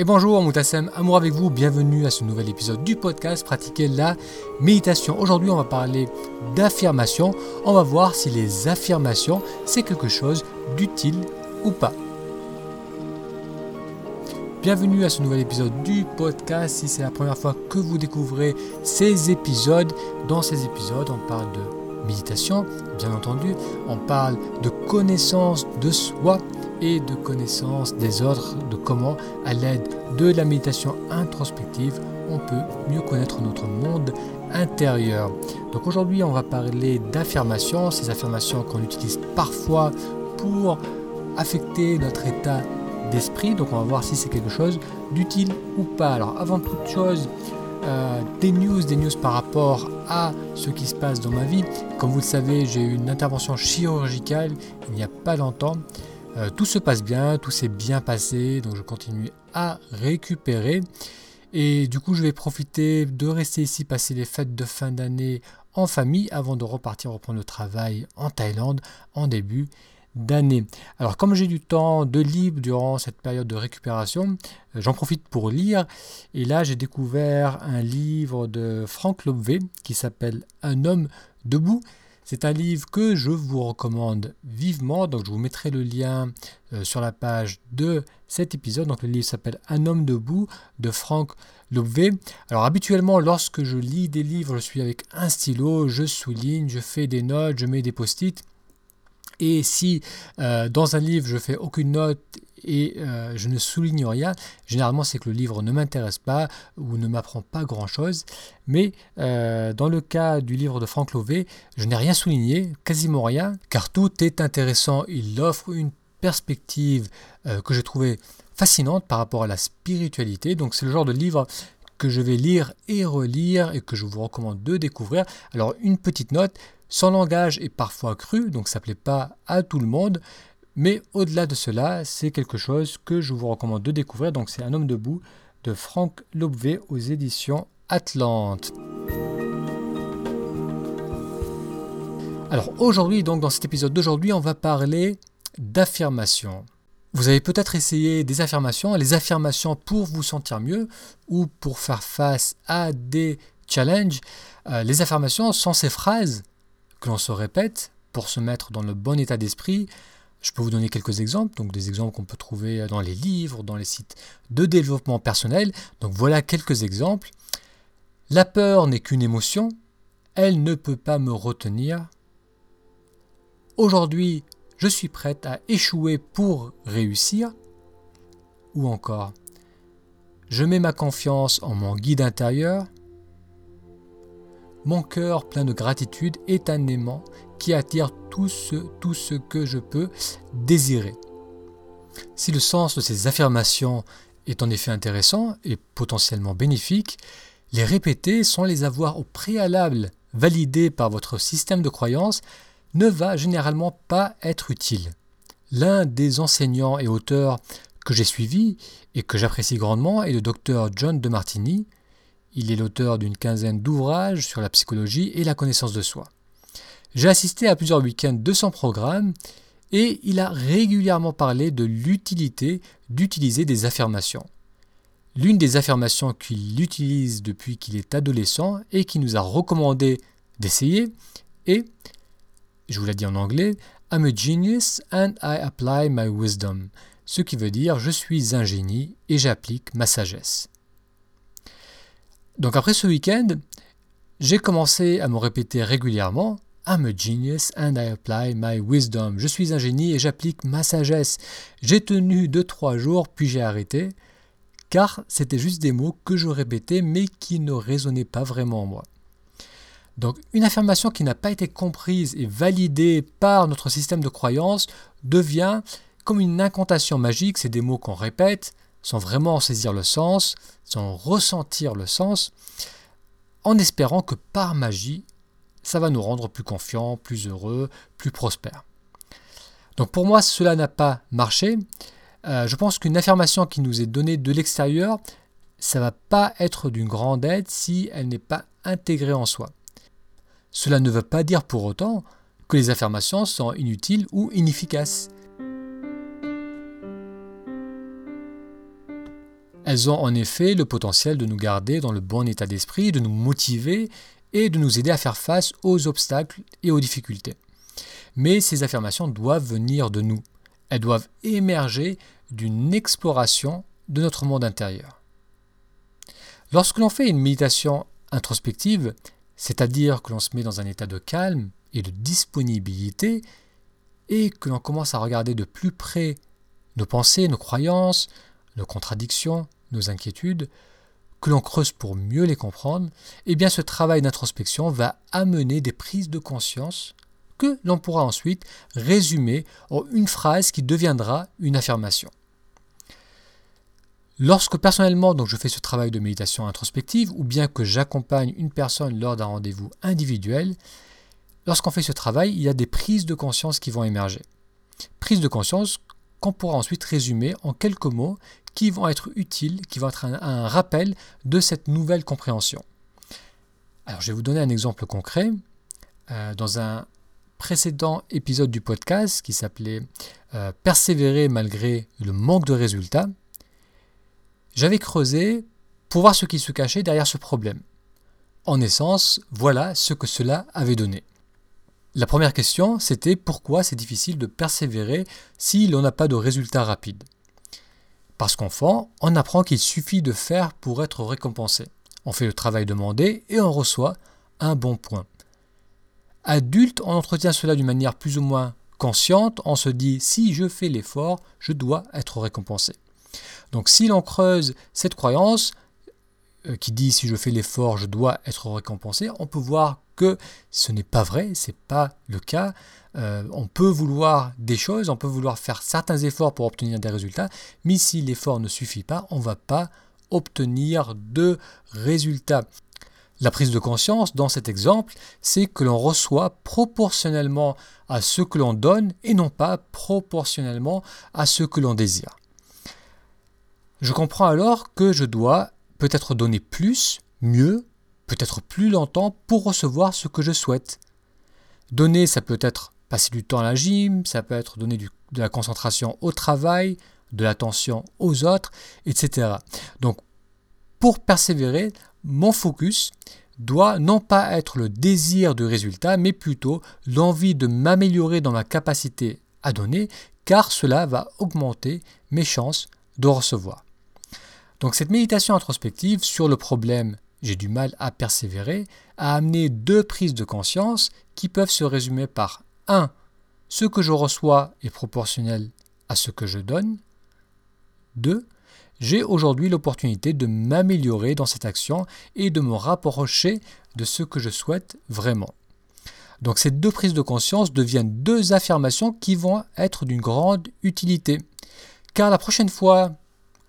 Et bonjour, Moutassem, amour avec vous, bienvenue à ce nouvel épisode du podcast Pratiquer la méditation. Aujourd'hui, on va parler d'affirmations. On va voir si les affirmations, c'est quelque chose d'utile ou pas. Bienvenue à ce nouvel épisode du podcast. Si c'est la première fois que vous découvrez ces épisodes, dans ces épisodes, on parle de bien entendu, on parle de connaissance de soi et de connaissance des autres, de comment, à l'aide de la méditation introspective, on peut mieux connaître notre monde intérieur. Donc aujourd'hui, on va parler d'affirmations, ces affirmations qu'on utilise parfois pour affecter notre état d'esprit. Donc on va voir si c'est quelque chose d'utile ou pas. Alors avant toute chose, euh, des news, des news par rapport à ce qui se passe dans ma vie. Comme vous le savez, j'ai eu une intervention chirurgicale il n'y a pas longtemps. Euh, tout se passe bien, tout s'est bien passé, donc je continue à récupérer. Et du coup, je vais profiter de rester ici, passer les fêtes de fin d'année en famille avant de repartir reprendre le travail en Thaïlande en début Alors comme j'ai du temps de libre durant cette période de récupération, euh, j'en profite pour lire. Et là, j'ai découvert un livre de Frank Lobvé qui s'appelle Un homme debout. C'est un livre que je vous recommande vivement, donc je vous mettrai le lien euh, sur la page de cet épisode. Donc le livre s'appelle Un homme debout de Frank Lobvé. Alors habituellement, lorsque je lis des livres, je suis avec un stylo, je souligne, je fais des notes, je mets des post-it. Et si euh, dans un livre je fais aucune note et euh, je ne souligne rien, généralement c'est que le livre ne m'intéresse pas ou ne m'apprend pas grand-chose. Mais euh, dans le cas du livre de Franck Lové, je n'ai rien souligné, quasiment rien, car tout est intéressant. Il offre une perspective que j'ai trouvée fascinante par rapport à la spiritualité. Donc c'est le genre de livre que je vais lire et relire et que je vous recommande de découvrir. Alors une petite note, son langage est parfois cru, donc ça ne plaît pas à tout le monde, mais au-delà de cela, c'est quelque chose que je vous recommande de découvrir. Donc c'est Un homme debout de Franck Lobvé aux éditions Atlante. Alors aujourd'hui, donc dans cet épisode d'aujourd'hui, on va parler d'affirmations. Vous avez peut-être essayé des affirmations, les affirmations pour vous sentir mieux ou pour faire face à des challenges. Euh, les affirmations sont ces phrases que l'on se répète pour se mettre dans le bon état d'esprit, je peux vous donner quelques exemples, donc des exemples qu'on peut trouver dans les livres, dans les sites de développement personnel. Donc voilà quelques exemples. La peur n'est qu'une émotion, elle ne peut pas me retenir. Aujourd'hui, je suis prête à échouer pour réussir. Ou encore, je mets ma confiance en mon guide intérieur. Mon cœur plein de gratitude est un aimant qui attire tout ce, tout ce que je peux désirer. Si le sens de ces affirmations est en effet intéressant et potentiellement bénéfique, les répéter sans les avoir au préalable validés par votre système de croyance ne va généralement pas être utile. L'un des enseignants et auteurs que j'ai suivis et que j'apprécie grandement est le docteur John de Martini. Il est l'auteur d'une quinzaine d'ouvrages sur la psychologie et la connaissance de soi. J'ai assisté à plusieurs week-ends de son programme et il a régulièrement parlé de l'utilité d'utiliser des affirmations. L'une des affirmations qu'il utilise depuis qu'il est adolescent et qui nous a recommandé d'essayer est, je vous l'ai dit en anglais, I'm a genius and I apply my wisdom, ce qui veut dire je suis un génie et j'applique ma sagesse. Donc après ce week-end, j'ai commencé à me répéter régulièrement I'm a genius and I apply my wisdom. Je suis un génie et j'applique ma sagesse. J'ai tenu deux trois jours puis j'ai arrêté car c'était juste des mots que je répétais mais qui ne résonnaient pas vraiment en moi. Donc une affirmation qui n'a pas été comprise et validée par notre système de croyance devient comme une incantation magique, c'est des mots qu'on répète sans vraiment en saisir le sens, sans ressentir le sens, en espérant que par magie, ça va nous rendre plus confiants, plus heureux, plus prospères. Donc pour moi, cela n'a pas marché. Euh, je pense qu'une affirmation qui nous est donnée de l'extérieur, ça ne va pas être d'une grande aide si elle n'est pas intégrée en soi. Cela ne veut pas dire pour autant que les affirmations sont inutiles ou inefficaces. Elles ont en effet le potentiel de nous garder dans le bon état d'esprit, de nous motiver et de nous aider à faire face aux obstacles et aux difficultés. Mais ces affirmations doivent venir de nous. Elles doivent émerger d'une exploration de notre monde intérieur. Lorsque l'on fait une méditation introspective, c'est-à-dire que l'on se met dans un état de calme et de disponibilité, et que l'on commence à regarder de plus près nos pensées, nos croyances, nos contradictions, nos inquiétudes, que l'on creuse pour mieux les comprendre, eh bien ce travail d'introspection va amener des prises de conscience que l'on pourra ensuite résumer en une phrase qui deviendra une affirmation. Lorsque personnellement je fais ce travail de méditation introspective ou bien que j'accompagne une personne lors d'un rendez-vous individuel, lorsqu'on fait ce travail, il y a des prises de conscience qui vont émerger. Prises de conscience qu'on pourra ensuite résumer en quelques mots qui vont être utiles, qui vont être un, rappel de cette nouvelle compréhension. Alors je vais vous donner un exemple concret. Euh, dans un précédent épisode du podcast qui s'appelait euh, Persévérer malgré le manque de résultats, j'avais creusé pour voir ce qui se cachait derrière ce problème. En essence, voilà ce que cela avait donné. La première question, c'était pourquoi c'est difficile de persévérer si l'on n'a pas de résultats rapides? Parce qu'enfant, on apprend qu'il suffit de faire pour être récompensé. On fait le travail demandé et on reçoit un bon point. Adulte, on entretient cela d'une manière plus ou moins consciente, on se dit si je fais l'effort, je dois être récompensé. Donc si l'on creuse cette croyance euh, qui dit si je fais l'effort, je dois être récompensé, on peut voir ce n'est pas vrai, ce n'est pas le cas. Euh, on peut vouloir des choses, on peut vouloir faire certains efforts pour obtenir des résultats, mais si l'effort ne suffit pas, on ne va pas obtenir de résultats. La prise de conscience dans cet exemple, c'est que l'on reçoit proportionnellement à ce que l'on donne et non pas proportionnellement à ce que l'on désire. Je comprends alors que je dois peut-être donner plus, mieux, peut-être plus longtemps pour recevoir ce que je souhaite. Donner, ça peut être passer du temps à la gym, ça peut être donner de la concentration au travail, de l'attention aux autres, etc. Donc, pour persévérer, mon focus doit non pas être le désir du résultat, mais plutôt l'envie de m'améliorer dans ma capacité à donner, car cela va augmenter mes chances de recevoir. Donc cette méditation introspective sur le problème j'ai du mal à persévérer a amené deux prises de conscience qui peuvent se résumer par 1. Ce que je reçois est proportionnel à ce que je donne. 2. J'ai aujourd'hui l'opportunité de m'améliorer dans cette action et de me rapprocher de ce que je souhaite vraiment. Donc ces deux prises de conscience deviennent deux affirmations qui vont être d'une grande utilité. Car la prochaine fois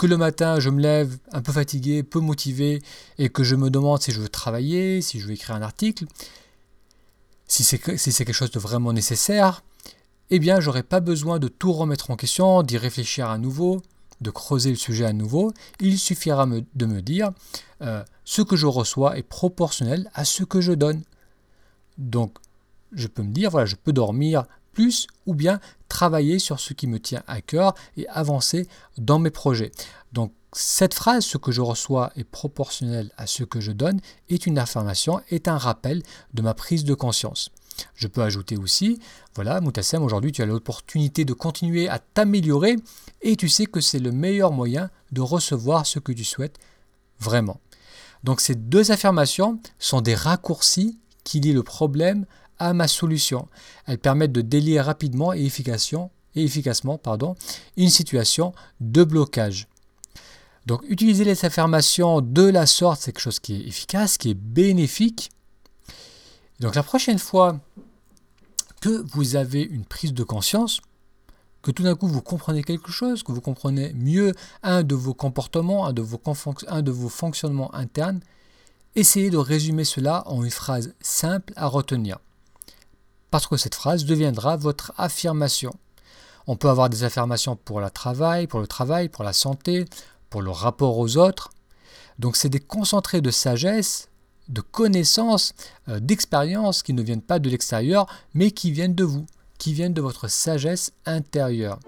que le matin je me lève un peu fatigué, peu motivé, et que je me demande si je veux travailler, si je veux écrire un article, si c'est quelque chose de vraiment nécessaire, eh bien j'aurai pas besoin de tout remettre en question, d'y réfléchir à nouveau, de creuser le sujet à nouveau. Il suffira de me dire euh, ce que je reçois est proportionnel à ce que je donne. Donc je peux me dire, voilà, je peux dormir ou bien travailler sur ce qui me tient à cœur et avancer dans mes projets. Donc cette phrase, ce que je reçois est proportionnel à ce que je donne, est une affirmation, est un rappel de ma prise de conscience. Je peux ajouter aussi, voilà, Moutassem, aujourd'hui tu as l'opportunité de continuer à t'améliorer et tu sais que c'est le meilleur moyen de recevoir ce que tu souhaites vraiment. Donc ces deux affirmations sont des raccourcis qui lient le problème à ma solution. Elles permettent de délier rapidement et, et efficacement pardon, une situation de blocage. Donc utiliser les affirmations de la sorte, c'est quelque chose qui est efficace, qui est bénéfique. Donc la prochaine fois que vous avez une prise de conscience, que tout d'un coup vous comprenez quelque chose, que vous comprenez mieux un de vos comportements, un de vos, un de vos fonctionnements internes, essayez de résumer cela en une phrase simple à retenir parce que cette phrase deviendra votre affirmation. On peut avoir des affirmations pour le travail, pour le travail, pour la santé, pour le rapport aux autres. Donc c'est des concentrés de sagesse, de connaissances, euh, d'expériences qui ne viennent pas de l'extérieur, mais qui viennent de vous, qui viennent de votre sagesse intérieure.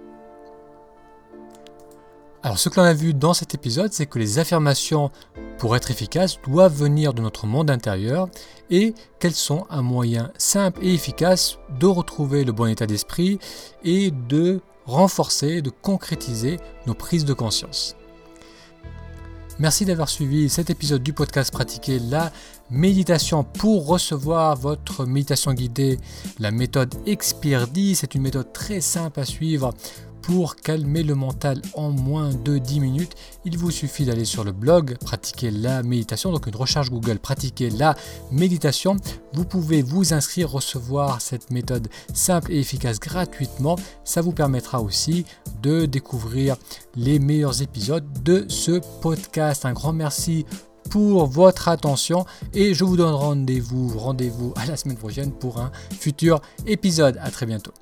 Alors ce que l'on a vu dans cet épisode, c'est que les affirmations, pour être efficaces, doivent venir de notre monde intérieur et qu'elles sont un moyen simple et efficace de retrouver le bon état d'esprit et de renforcer, de concrétiser nos prises de conscience. Merci d'avoir suivi cet épisode du podcast Pratiquer la méditation pour recevoir votre méditation guidée. La méthode Expire 10, c'est une méthode très simple à suivre pour calmer le mental en moins de 10 minutes, il vous suffit d'aller sur le blog Pratiquer la méditation, donc une recherche Google Pratiquer la méditation. Vous pouvez vous inscrire, recevoir cette méthode simple et efficace gratuitement. Ça vous permettra aussi de découvrir les meilleurs épisodes de ce podcast. Un grand merci pour votre attention et je vous donne rendez-vous rendez-vous à la semaine prochaine pour un futur épisode. À très bientôt.